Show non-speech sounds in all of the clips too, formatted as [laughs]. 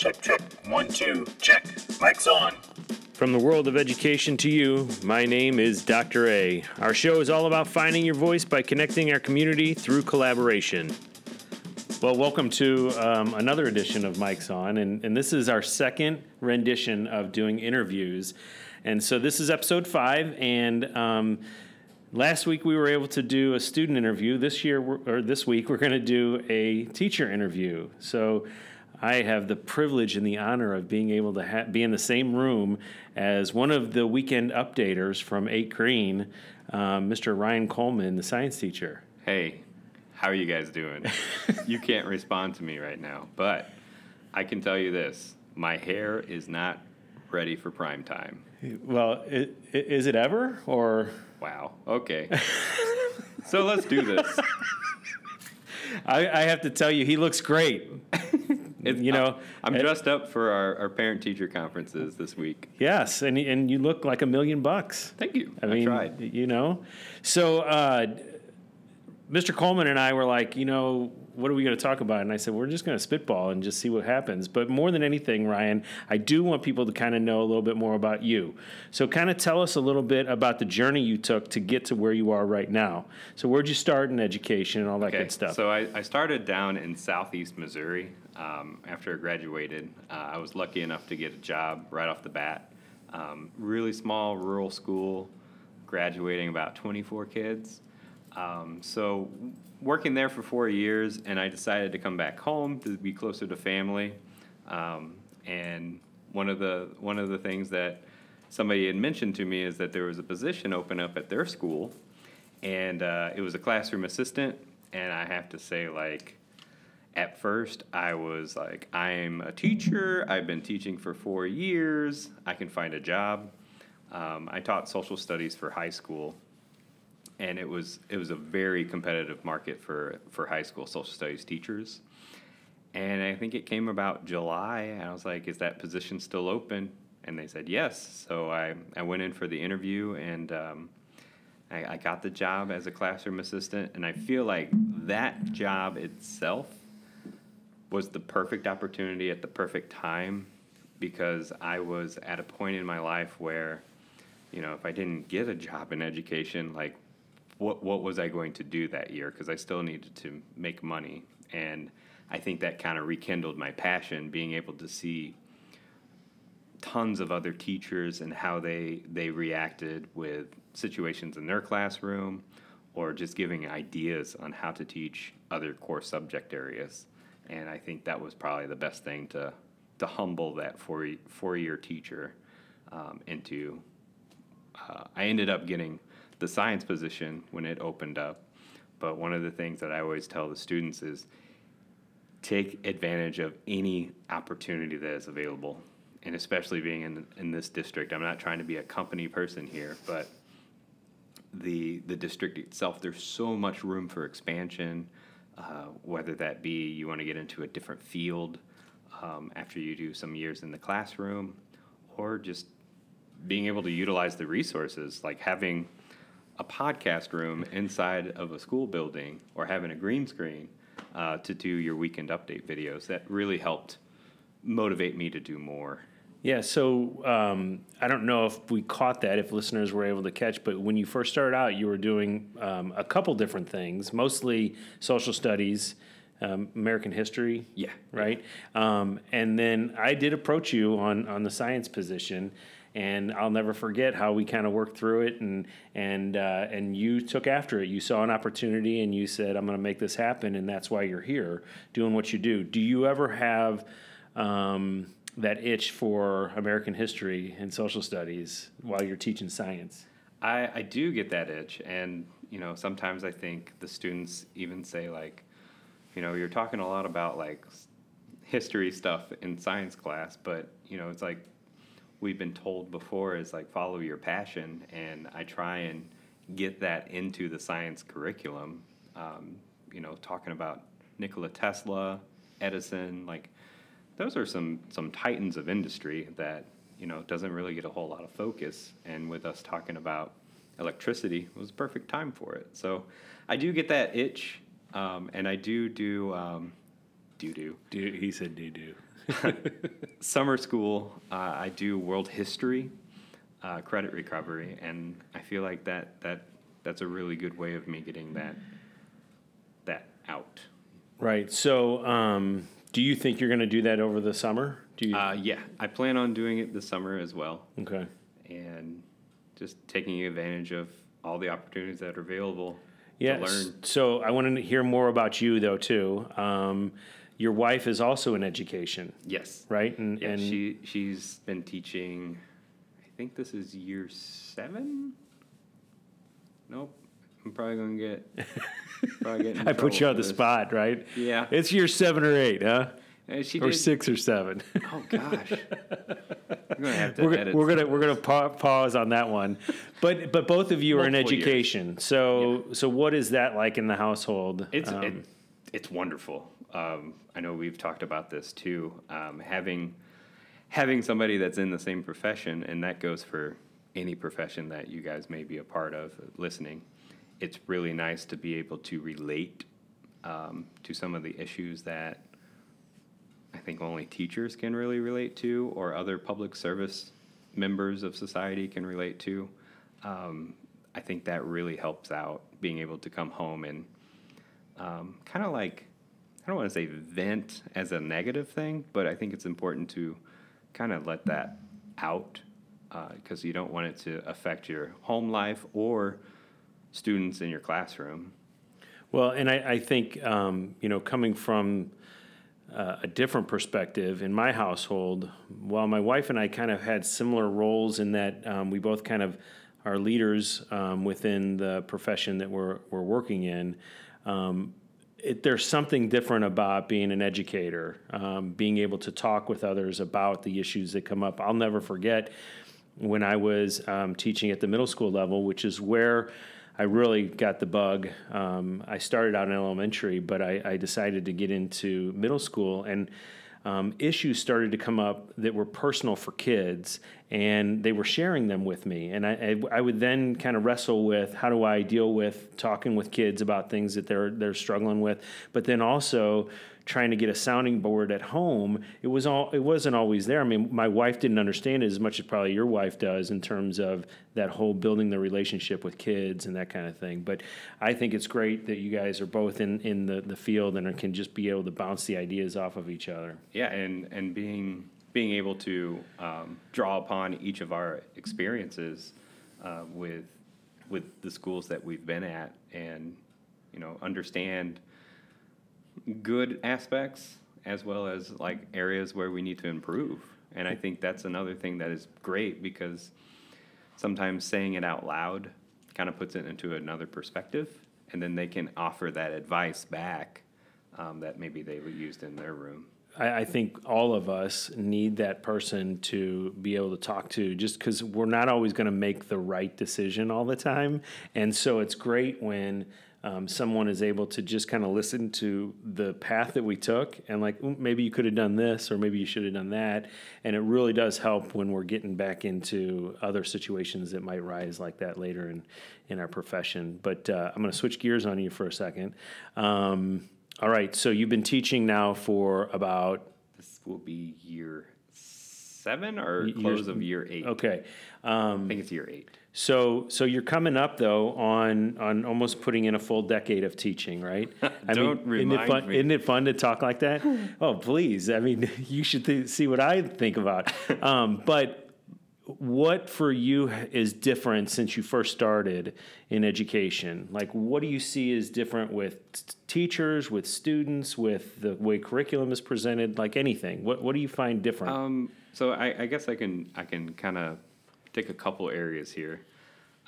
Check, check. One, two, check. Mic's on. From the world of education to you, my name is Dr. A. Our show is all about finding your voice by connecting our community through collaboration. Well, welcome to um, another edition of Mic's On, and, and this is our second rendition of doing interviews. And so this is episode five, and um, last week we were able to do a student interview. This year, or this week, we're going to do a teacher interview. So I have the privilege and the honor of being able to ha- be in the same room as one of the weekend updaters from 8 Green, um, Mr. Ryan Coleman, the science teacher. Hey, how are you guys doing? [laughs] you can't respond to me right now, but I can tell you this my hair is not ready for prime time. Well, i- i- is it ever? Or Wow. Okay. so let's do this. [laughs] I, I have to tell you, he looks great. It's- You know, I'm it- dressed up for our, our parent teacher conferences this week. Yes, and and you look like a million bucks. Thank you. I mean, tried. you know. So, uh, Mr. Coleman and I were like, you know, what are we going to talk about? And I said, we're just going to spitball and just see what happens. But more than anything, Ryan, I do want people to kind of know a little bit more about you. So, kind of tell us a little bit about the journey you took to get to where you are right now. So, where'd you start in education and all that Okay, good stuff? so I, I started down in southeast Missouri um, after I graduated. Uh, I was lucky enough to get a job right off the bat. Um, really small rural school, graduating about 24 kids. Um, so working there for four years, and I decided to come back home to be closer to family. Um, and one of the one of the things that somebody had mentioned to me is that there was a position open up at their school, and uh, it was a classroom assistant. And I have to say, like, at first I was like, I'm a teacher. I've been teaching for four years. I can find a job. Um, I taught social studies for high school, and it was it was a very competitive market for for high school social studies teachers. And I think it came about July, and I was like, "Is that position still open?" And they said yes. So I I went in for the interview, and um, I, I got the job as a classroom assistant. And I feel like that job itself was the perfect opportunity at the perfect time because I was at a point in my life where, you know, if I didn't get a job in education, like, what what was I going to do that year? Because I still needed to make money, and I think that kind of rekindled my passion, being able to see tons of other teachers and how they they reacted with situations in their classroom or just giving ideas on how to teach other core subject areas and i think that was probably the best thing to to humble that four four year teacher um, into uh, i ended up getting the science position when it opened up. But one of the things that i always tell the students is take advantage of any opportunity that is available. And especially being in, in this district i'm not trying to be a company person here but the the district itself there's so much room for expansion uh, whether that be you want to get into a different field um, after you do some years in the classroom or just being able to utilize the resources like having a podcast room inside of a school building or having a green screen uh, to do your weekend update videos. That really helped motivate me to do more Yeah, so um, I don't know if we caught that, if listeners were able to catch, but when you first started out, you were doing um, a couple different things, mostly social studies, um, American history. Yeah. Right? Um, and then I did approach you on, on the science position. And I'll never forget how we kind of worked through it, and and uh, and you took after it. You saw an opportunity, and you said, "I'm going to make this happen," and that's why you're here, doing what you do. Do you ever have um, that itch for American history and social studies while you're teaching science. I, I do get that itch, and you know sometimes I think the students even say like, you know, you're talking a lot about like history stuff in science class, but you know it's like we've been told before is like follow your passion, and I try and get that into the science curriculum. Um, you know, talking about Nikola Tesla, Edison, like those are some some titans of industry that you know doesn't really get a whole lot of focus. And with us talking about electricity, it was a perfect time for it. So I do get that itch, um, and I do do um, doo doo. Do, he said do do. [laughs] Summer school, uh, I do world history, uh, credit recovery, and I feel like that that that's a really good way of me getting that that out. Right. So, um, do you think you're going to do that over the summer? Do you? Uh, yeah, I plan on doing it this summer as well, okay. and just taking advantage of all the opportunities that are available Yeah. to learn. So I want to hear more about you though too. Um, your wife is also in education, Yes. right? And Yeah, and she she's been teaching. I think this is year seven. Nope, I'm probably gonna get. [laughs] probably get I put you on the this. spot, right? Yeah. It's year seven or eight, huh? And she Or did, six or seven. Oh gosh, [laughs] I'm gonna have to we're, edit. we're gonna we're gonna pa- pause on that one, but but both of you are in Multiple years. education. So so what is that like in the household? It's Um, it, it's wonderful. Um, I know we've talked about this too. Um, having having somebody that's in the same profession, and that goes for any profession that you guys may be a part of. Listening, it's really nice to be able to relate um, to some of the issues that I think only teachers can really relate to, or other public service members of society can relate to. Um, I think that really helps out being able to come home and um, kind of like I don't want to say vent as a negative thing, but I think it's important to kind of let that out because you don't want it to affect your home life or students in your classroom. Well, and I, I think, um, you know, coming from uh, a different perspective in my household, while my wife and I kind of had similar roles in that um, we both kind of are leaders um, within the profession that we're, we're working in. Um, it, there's something different about being an educator, um, being able to talk with others about the issues that come up. I'll never forget when I was um, teaching at the middle school level, which is where I really got the bug. Um, I started out in elementary, but I, I decided to get into middle school, and um, issues started to come up that were personal for kids, and they were sharing them with me. And I, I, I would then kind of wrestle with how do I deal with talking with kids about things that they're they're struggling with, but then also trying to get a sounding board at home. It was all it wasn't always there. I mean, my wife didn't understand it as much as probably your wife does in terms of that whole building the relationship with kids and that kind of thing. But I think it's great that you guys are both in in the the field and can just be able to bounce the ideas off of each other. Yeah, and and being being able to um, draw upon each of our experiences uh, with with the schools that we've been at, and you know understand good aspects as well as like areas where we need to improve. And I think that's another thing that is great because sometimes saying it out loud kind of puts it into another perspective, and then they can offer that advice back um, that maybe they would used in their room. I, I think all of us need that person to be able to talk to just because we're not always going to make the right decision all the time. And so it's great when um, someone is able to just kind of listen to the path that we took and, like, maybe you could have done this or maybe you should have done that. And it really does help when we're getting back into other situations that might rise like that later in, in our profession. But uh, I'm going to switch gears on you for a second. Um, all right, so you've been teaching now for about This will be year seven or Y- close of year eight. okay. I think it's year eight. So so you're coming up though on on almost putting in a full decade of teaching, right? [laughs] I Don't isn't it remind fun, me. Isn't it fun to talk like that? [laughs] oh, please. I mean, [laughs] you should th- see what I think about. Um, but what for you is different since you first started in education? Like, what do you see is different with t- teachers, with students, with the way curriculum is presented? Like anything, what what do you find different? Um, so I, I guess I can I can kind of take a couple areas here.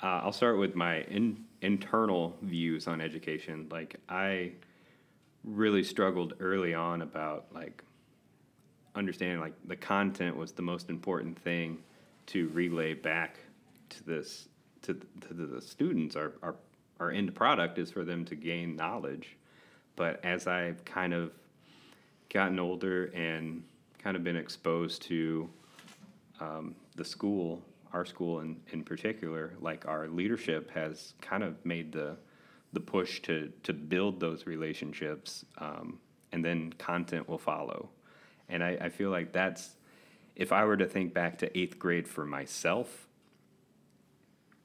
Uh, I'll start with my in, internal views on education. Like I really struggled early on about like understanding like the content was the most important thing to relay back to this to, to the students. Our, our our end product is for them to gain knowledge, but as I've kind of gotten older and kind of been exposed to um, the school, our school in, in particular, like our leadership has kind of made the the push to to build those relationships um, and then content will follow. And I, I feel like that's, if I were to think back to eighth grade for myself,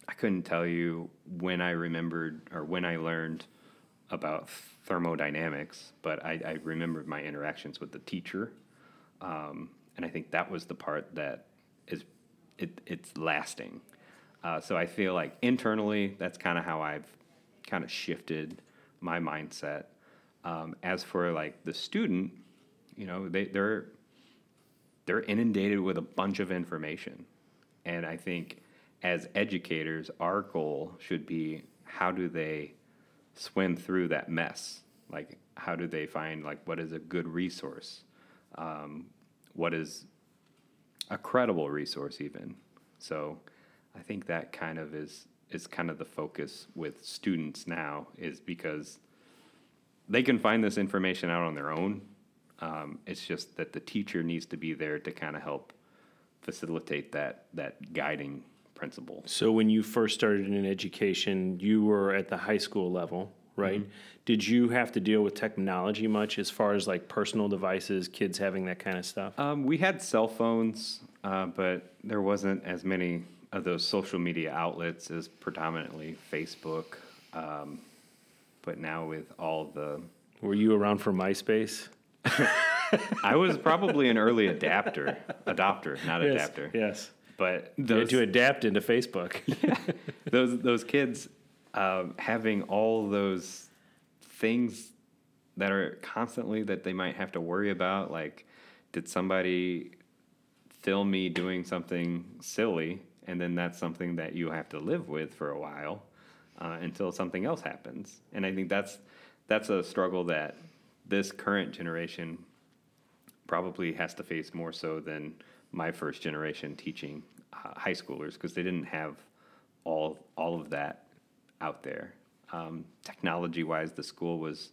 I couldn't tell you when I remembered or when I learned about thermodynamics, but I, I remembered my interactions with the teacher. Um, and I think that was the part that is it, it's lasting. Uh, so I feel like internally, that's kind of how I've kind of shifted my mindset. Um, as for like the student, you know, they, they're they're inundated with a bunch of information, and I think as educators, our goal should be how do they swim through that mess? Like, how do they find like what is a good resource? Um, what is a credible resource even? So, I think that kind of is is kind of the focus with students now is because they can find this information out on their own. Um, it's just that the teacher needs to be there to kind of help facilitate that that guiding principle. So when you first started in education, you were at the high school level, right? Mm-hmm. Did you have to deal with technology much as far as like personal devices, kids having that kind of stuff? Um, we had cell phones, uh, but there wasn't as many of those social media outlets as predominantly Facebook. Um, but now with all the, Were you around for MySpace? I was probably an early adapter, adopter, not Yes, adapter. Yes. But those to adapt into Facebook. [laughs] those those kids um, having all those things that are constantly that they might have to worry about, like did somebody film me doing something silly, and then that's something that you have to live with for a while uh, until something else happens. And I think that's that's a struggle that this current generation probably has to face more so than my first generation teaching uh, high schoolers because they didn't have all all of that out there. Um, technology wise, the school was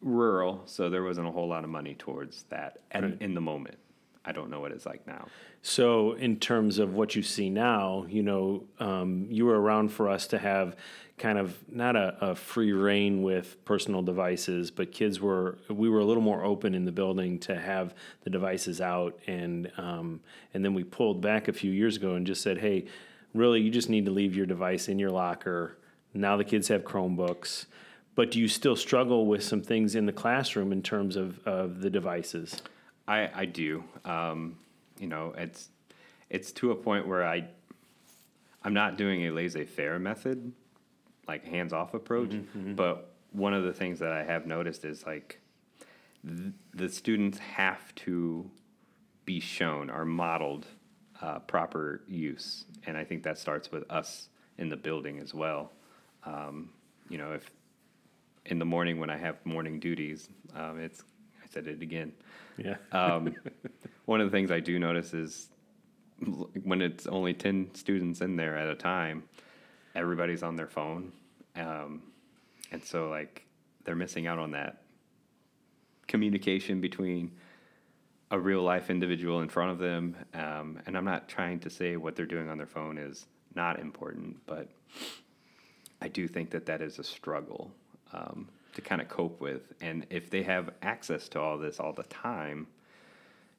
rural, so there wasn't a whole lot of money towards that at, Right. in the moment. I don't know what it's like now. So, in terms of what you see now, you know, um, you were around for us to have kind of not a, a free reign with personal devices, but kids were we were a little more open in the building to have the devices out, and um, and then we pulled back a few years ago and just said, hey, really, you just need to leave your device in your locker. Now the kids have Chromebooks. But do you still struggle with some things in the classroom in terms of, of the devices? I, I do. Um, you know, it's it's to a point where I I'm not doing a laissez-faire method, like hands-off approach. But one of the things that I have noticed is like th- the students have to be shown or modeled uh, proper use, and I think that starts with us in the building as well. Um, you know, if in the morning when I have morning duties, um, it's I said it again. Yeah. Um, [laughs] one of the things I do notice is when it's only 10 students in there at a time, everybody's on their phone. Um, and so, like, they're missing out on that communication between a real life individual in front of them. Um, and I'm not trying to say what they're doing on their phone is not important, but I do think that that is a struggle um, to kind of cope with. And if they have access to all this all the time,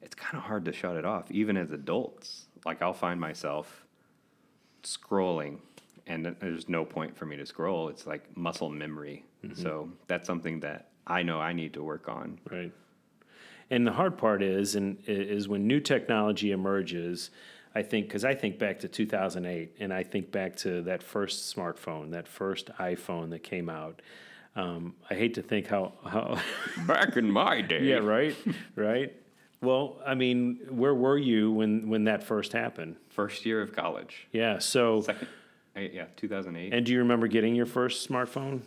it's kind of hard to shut it off, even as adults. Like I'll find myself scrolling, and there's no point for me to scroll. It's like muscle memory. So that's something that I know I need to work on. Right. And the hard part is, and is when new technology emerges. I think because I think back to 2008, and I think back to that first smartphone, that first iPhone that came out. Um, I hate to think how how. [laughs] Back in my day, yeah. Right. Right. Well, I mean, where were you when when that first happened? first year of college, Yeah. So, second, yeah, 2008. and do you remember getting your first smartphone?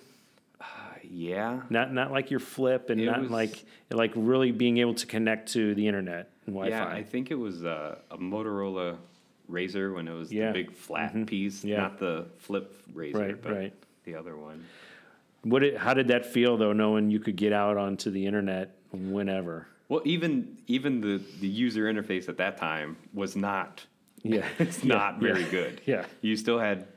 Yeah, Not not like your flip, and It not was- like like really being able to connect to the internet and Wi-Fi. Yeah, I think it was a, a Motorola RAZR when it was Yeah. the big flat mm-hmm. piece, Yeah. not the flip RAZR, Right, but right. the other one. What? Did, how did that feel though, knowing you could get out onto the internet whenever? Well, even even the the user interface at that time was not Yeah, [laughs] it's Yeah, not very yeah, good. yeah. you still had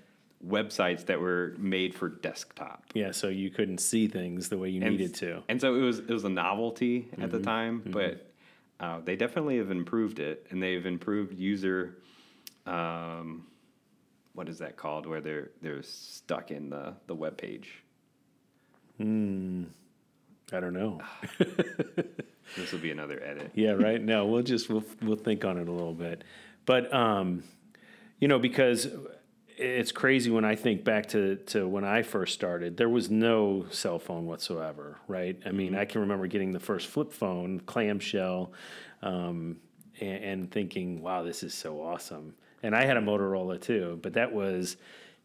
websites that were made for desktop. Yeah, so you couldn't see things the way you And- needed to. And so it was it was a novelty at the time, but uh, they definitely have improved it, and they've improved user. Um, what is that called? Where they're they're stuck in the the web page. Hmm. I don't know. [sighs] This will be another edit. Yeah, right. No, we'll just we'll we'll think on it a little bit, but um, you know, because it's crazy when I think back to to when I first started. There was no cell phone whatsoever, right? I mean, I can remember getting the first flip phone, clamshell, um, and, and thinking, "Wow, this is so awesome." And I had a Motorola too, but that was.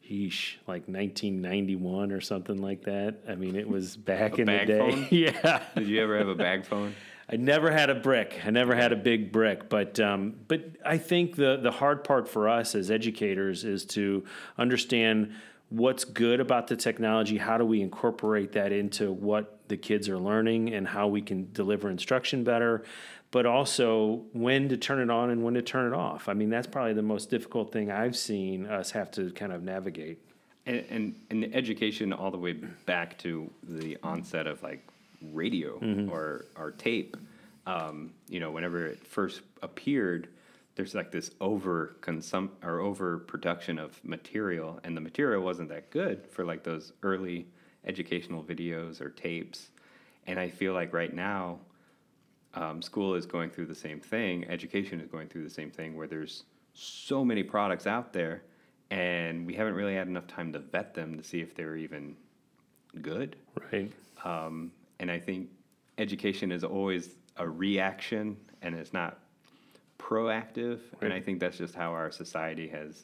Yeesh, like 1991 or something like that. I mean, it was back in the day. [laughs] yeah. Did you ever have a bag phone? I never had a brick. I never had a big brick, but um, but I think the the hard part for us as educators is to understand what's good about the technology. How do we incorporate that into what the kids are learning and how we can deliver instruction better, but also when to turn it on and when to turn it off. I mean, that's probably the most difficult thing I've seen us have to kind of navigate. And, and and education all the way back to the onset of like radio or or tape. Um, you know, whenever it first appeared, there's like this over consum or overproduction of material, and the material wasn't that good for like those early educational videos or tapes. And I feel like right now, um, school is going through the same thing. Education is going through the same thing, where there's so many products out there, and we haven't really had enough time to vet them to see if they're even good. Right. Um, and I think education is always a reaction, and it's not proactive. And I think that's just how our society has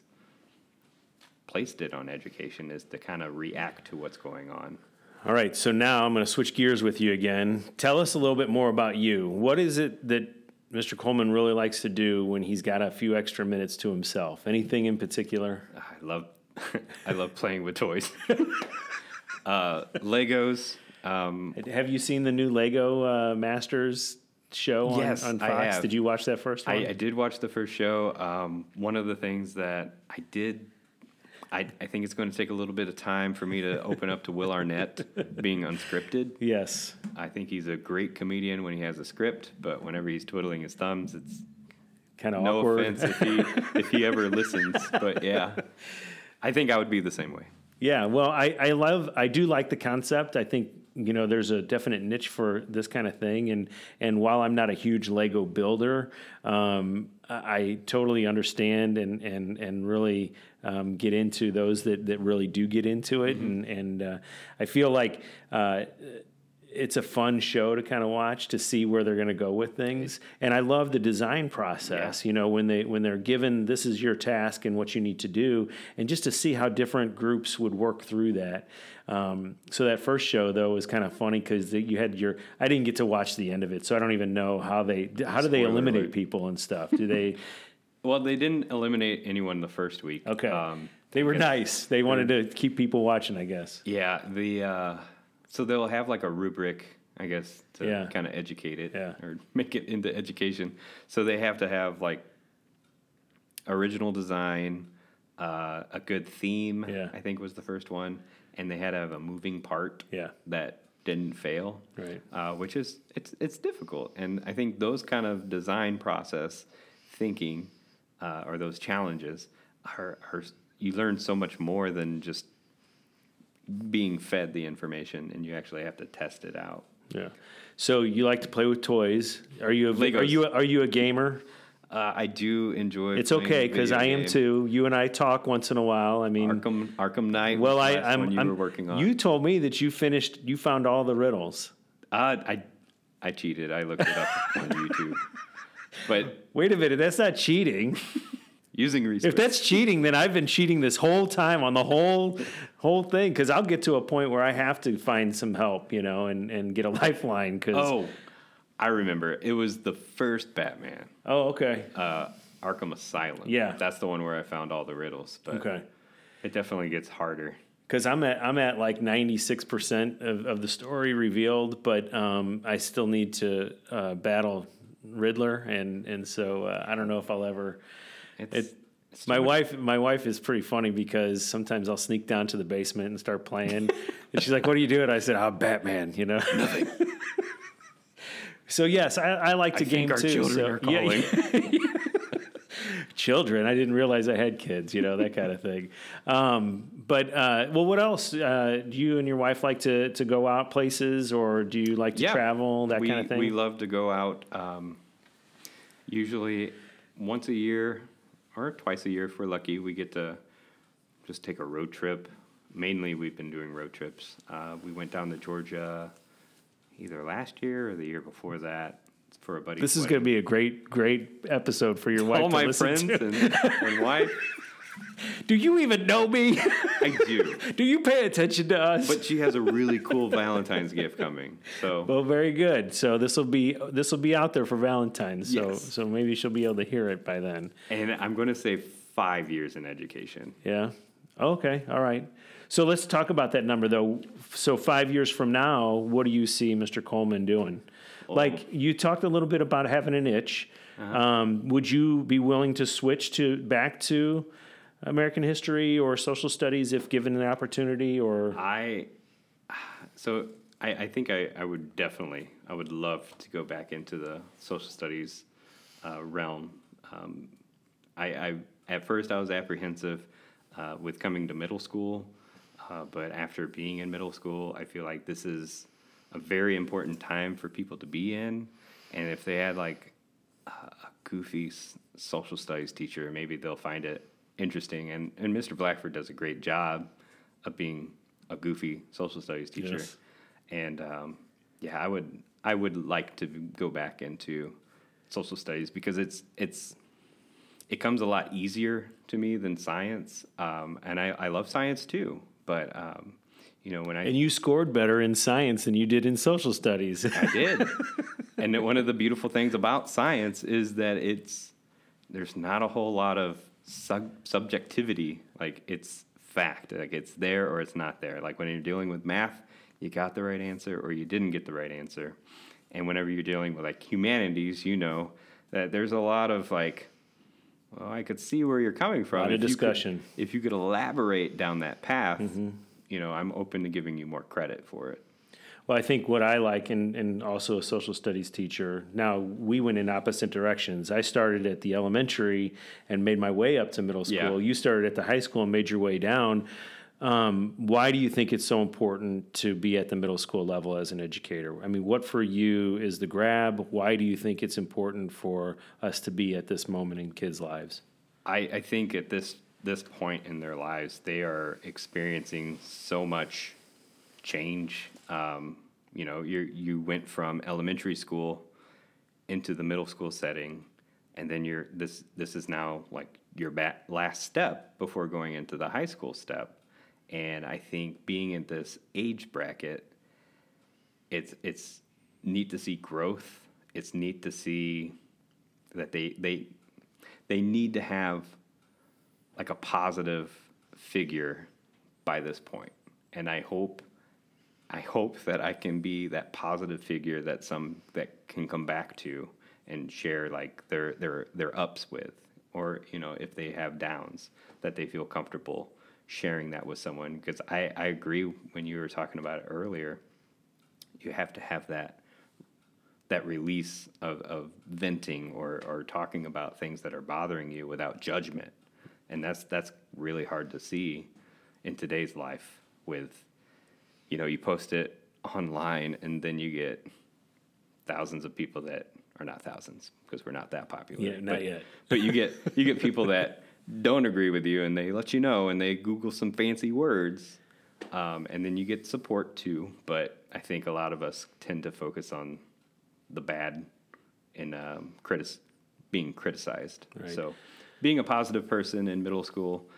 placed it on education is to kind of react to what's going on. All right, so now I'm going to switch gears with you again. Tell us a little bit more about you. What is it that Mr. Coleman really likes to do when he's got a few extra minutes to himself? Anything in particular? I love [laughs] I love playing with toys. [laughs] uh, Legos. Um, Have you seen the new Lego uh, Masters show on, Yes, on Fox? have. Did you watch that first one? I, I did watch the first show. Um, one of the things that I did, I, I think it's going to take a little bit of time for me to open up to Will Arnett [laughs] being unscripted. yes. I think he's a great comedian when he has a script, but whenever he's twiddling his thumbs, it's Kind of no awkward. offense if he if he ever [laughs] listens. But yeah, I think I would be the same way. Yeah, well, I, I love, I do like the concept. I think you know there's a definite niche for this kind of thing, and and while I'm not a huge Lego builder, um, I, totally understand and and and really um, get into those that that really do get into it, and and uh, I feel like. Uh, it's a fun show to kind of watch to see where they're going to go with things. And i love the design process you know when they when they're given this is your task and what you need to do and just to see how different groups would work through that. Um, so that first show though was kind of funny because you had your i didn't get to watch the end of it so i don't even know how they how do they Spoiler eliminate alert. people and stuff? Do they [laughs] Well, they didn't eliminate anyone the first week. okay. Um, they were nice. They wanted to keep people watching i guess. Yeah, the uh, so they'll have like a rubric, I guess, to Yeah. kind of educate it Yeah. or [laughs] make it into education. So they have to have like original design, uh, a good theme. Yeah. I think was the first one, and they had to have a moving part. Yeah. that didn't fail. Right. Uh, which is it's it's difficult, and I think those kind of design process thinking uh, or those challenges are, are you learn so much more than just being fed the information and you actually have to test it out. yeah so you like to play with toys are you a, are you are you a gamer Uh, I do enjoy. It's okay because I am too. You and I talk once in a while. I mean, Arkham Arkham Knight. well, I I'm, you I'm were working on. You told me that you finished. You found all the riddles. uh, I I cheated. I looked it up on [laughs] YouTube, but Wait a minute, that's not cheating. [laughs] using If that's cheating, then I've been cheating this whole time on the whole whole thing. Because I'll get to a point where I have to find some help, you know, and and get a [laughs] lifeline. Because oh, I remember. It was the first Batman, oh, okay, uh, Arkham Asylum. Yeah. that's the one where I found all the riddles. But okay. it definitely gets harder. Because I'm at I'm at like 96 percent of, of the story revealed, but um, I still need to uh, battle Riddler, and and so uh, I don't know if I'll ever. It's It- It's My wife, my wife is pretty funny because sometimes I'll sneak down to the basement and start playing, [laughs] and she's like, "What are you doing?" I said, "I'm Batman," you know. Nothing. [laughs] so yes, I, I like to game too. children so, yeah, calling. [laughs] children. I didn't realize I had kids, you know, that kind of thing. Um, but uh, well, what else? Uh, do you and your wife like to to go out places, or do you like to Yeah. travel, that we, kind of thing? We love to go out. Um, usually once a year or twice a year if we're lucky. We get to just take a road trip. Mainly, we've been doing road trips. Uh, we went down to Georgia either last year or the year before that for a buddy. this is going to be a great, great episode for your wife all to my friends and, and wife. [laughs] Do you even know me? I do, [laughs] do you pay attention to us? but she has a really cool [laughs] Valentine's gift coming. So well, very good. So this will be this will be out there for Valentine's. So Yes. so maybe she'll be able to hear it by then. And I'm going to say five years in education. Yeah. Okay. All right. So let's talk about that number though. So five years from now, what do you see Mr. Coleman doing? Like you talked a little bit about having an itch. Um, would you be willing to switch to back to American history or social studies if given an opportunity? Or I, so I, I think I, I would definitely, I would love to go back into the social studies uh, realm. Um, I, I, at first I was apprehensive uh, with coming to middle school, uh, but after being in middle school, I feel like this is a very important time for people to be in. And if they had like a goofy social studies teacher, maybe they'll find it interesting. And, and Mr. Blackford does a great job of being a goofy social studies teacher. Yes. And um, yeah, I would I would like to go back into social studies because it's it's it comes a lot easier to me than science. Um, and I, I love science too, but um, you know when I and you scored better in science than you did in social studies. I [laughs] did. and one of the beautiful things about science is that it's there's not a whole lot of sub- subjectivity. Like it's fact. Like it's there or it's not there. Like when you're dealing with math, you got the right answer or you didn't get the right answer. And whenever you're dealing with like humanities, you know that there's a lot of like well, I could see where you're coming from. Lot of If you could- discussion. if you could elaborate down that path, mm-hmm. you know, I'm open to giving you more credit for it. Well, I think what I like, and, and also a social studies teacher, now we went in opposite directions. I started at the elementary and made my way up to middle school. Yeah. You started at the high school and made your way down. Um, why do you think it's so important to be at the middle school level as an educator? I mean, what for you is the grab? Why do you think it's important for us to be at this moment in kids' lives? I, I think at this this point in their lives, they are experiencing so much change. Um, you know, you you went from elementary school into the middle school setting, and then you're this this is now like your ba- last step before going into the high school step. And I think being in this age bracket, it's it's neat to see growth. It's neat to see that they they they need to have like a positive figure by this point. And I hope I hope that I can be that positive figure that some that can come back to and share like their their their ups with or you know if they have downs that they feel comfortable sharing that with someone because I, I agree when you were talking about it earlier you have to have that that release of, of venting or, or talking about things that are bothering you without judgment. And that's that's really hard to see in today's life with you know, you post it online and then you get thousands of people that are not thousands because we're not that popular. Yeah, not but, yet. [laughs] But you get you get people that don't agree with you and they let you know and they Google some fancy words. Um, and then you get support too. But I think a lot of us tend to focus on the bad in um, critis- being criticized. Right. So, being a positive person in middle school,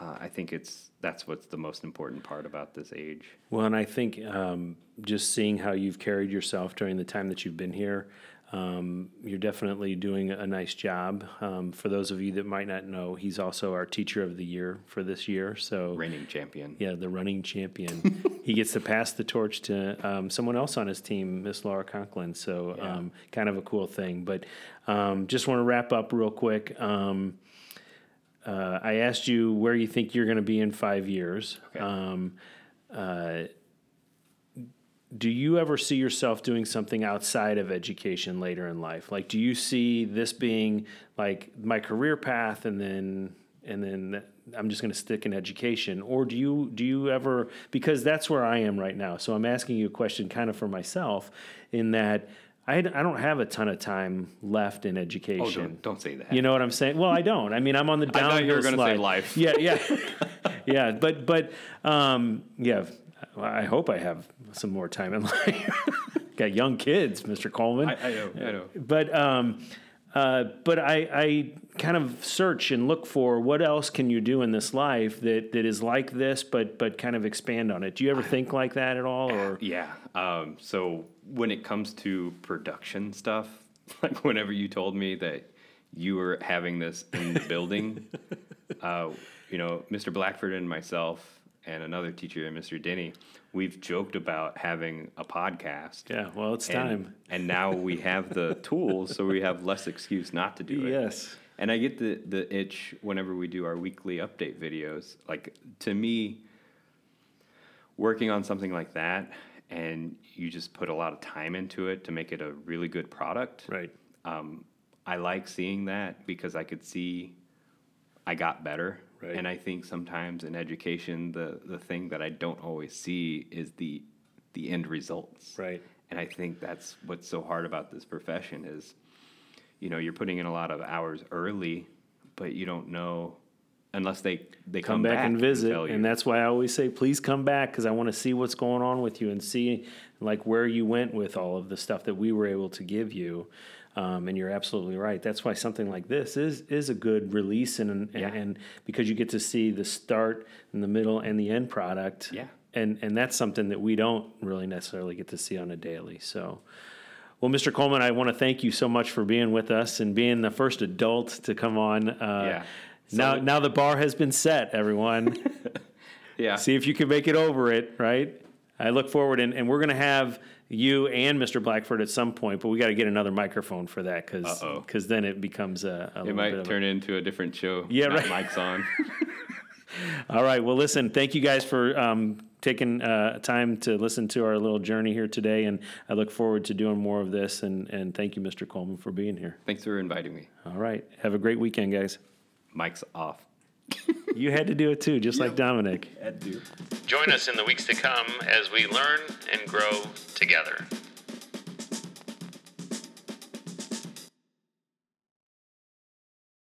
uh, I think it's that's what's the most important part about this age. Well, and I think um, just seeing how you've carried yourself during the time that you've been here, um, you're definitely doing a nice job. Um, for those of you that might not know, he's also our teacher of the year for this year. So, Reigning champion. yeah, the running champion. [laughs] he gets to pass the torch to um, someone else on his team, Miss Laura Conklin. So, Yeah. um, kind of a cool thing. But um, just want to wrap up real quick. Uh, I asked you where you think you're going to be in five years. Okay. Um, uh, do you ever see yourself doing something outside of education later in life? Like, do you see this being like my career path, and then and then I'm just going to stick in education, or do you do you ever because that's where I am right now. So I'm asking you a question, kind of for myself, in that. I, I don't have a ton of time left in education. Oh, don't, don't say that. You know what I'm saying? Well, I don't. I mean, I'm on the [laughs] I downhill thought you were gonna say slide. life. Yeah, yeah, [laughs] [laughs] yeah. But but um, yeah. I hope I have some more time in life. Got young kids, Mr. Coleman. I, I know. I know. But um, uh, but I, I kind of search and look for what else can you do in this life that, that is like this, but but kind of expand on it. Do you ever think like that at all? Or Yeah. Um, so when it comes to production stuff, [laughs] like whenever you told me that you were having this in the building, [laughs] uh, you know, Mr. Blackford and myself and another teacher, Mr. Denny, we've joked about having a podcast. yeah, well, it's And, time. and now we have the [laughs] tools, so we have less excuse not to do it. Yes. And I get the, the itch whenever we do our weekly update videos. Like, to me, working on something like that, and you just put a lot of time into it to make it a really good product. Right. Um, I like seeing that because I could see I got better. Right. And I think sometimes in education, the, the thing that I don't always see is the the end results. Right. And I think that's what's so hard about this profession is, you know, you're putting in a lot of hours early, but you don't know unless they they come come, back, and visit you. and that's why i always say please come back because i want to see what's going on with you and see like where you went with all of the stuff that we were able to give you um, and you're absolutely right that's why something like this is is a good release and and, Yeah. and because you get to see the start and the middle and the end product Yeah. and and that's something that we don't really necessarily get to see on a daily so well, Mr. Coleman, I want to thank you so much for being with us and being the first adult to come on. Uh, Yeah. Now, now the bar has been set, everyone. [laughs] yeah. See if you can make it over it, right? I look forward, and, and we're going to have you and Mr. Blackford at some point, but we got to get another microphone for that because Uh-oh. then it becomes a, a it little might bit of a- turn into a different show. Yeah, right. Mic's on. [laughs] [laughs] All right. Well, listen, thank you guys for um, taking uh, time to listen to our little journey here today, and I look forward to doing more of this. And, and thank you, Mr. Coleman, for being here. Thanks for inviting me. All right. Have a great weekend, guys. Mic's off. You had to do it too, just like Dominic. Ed, dude. Join us in the weeks to come as we learn and grow together.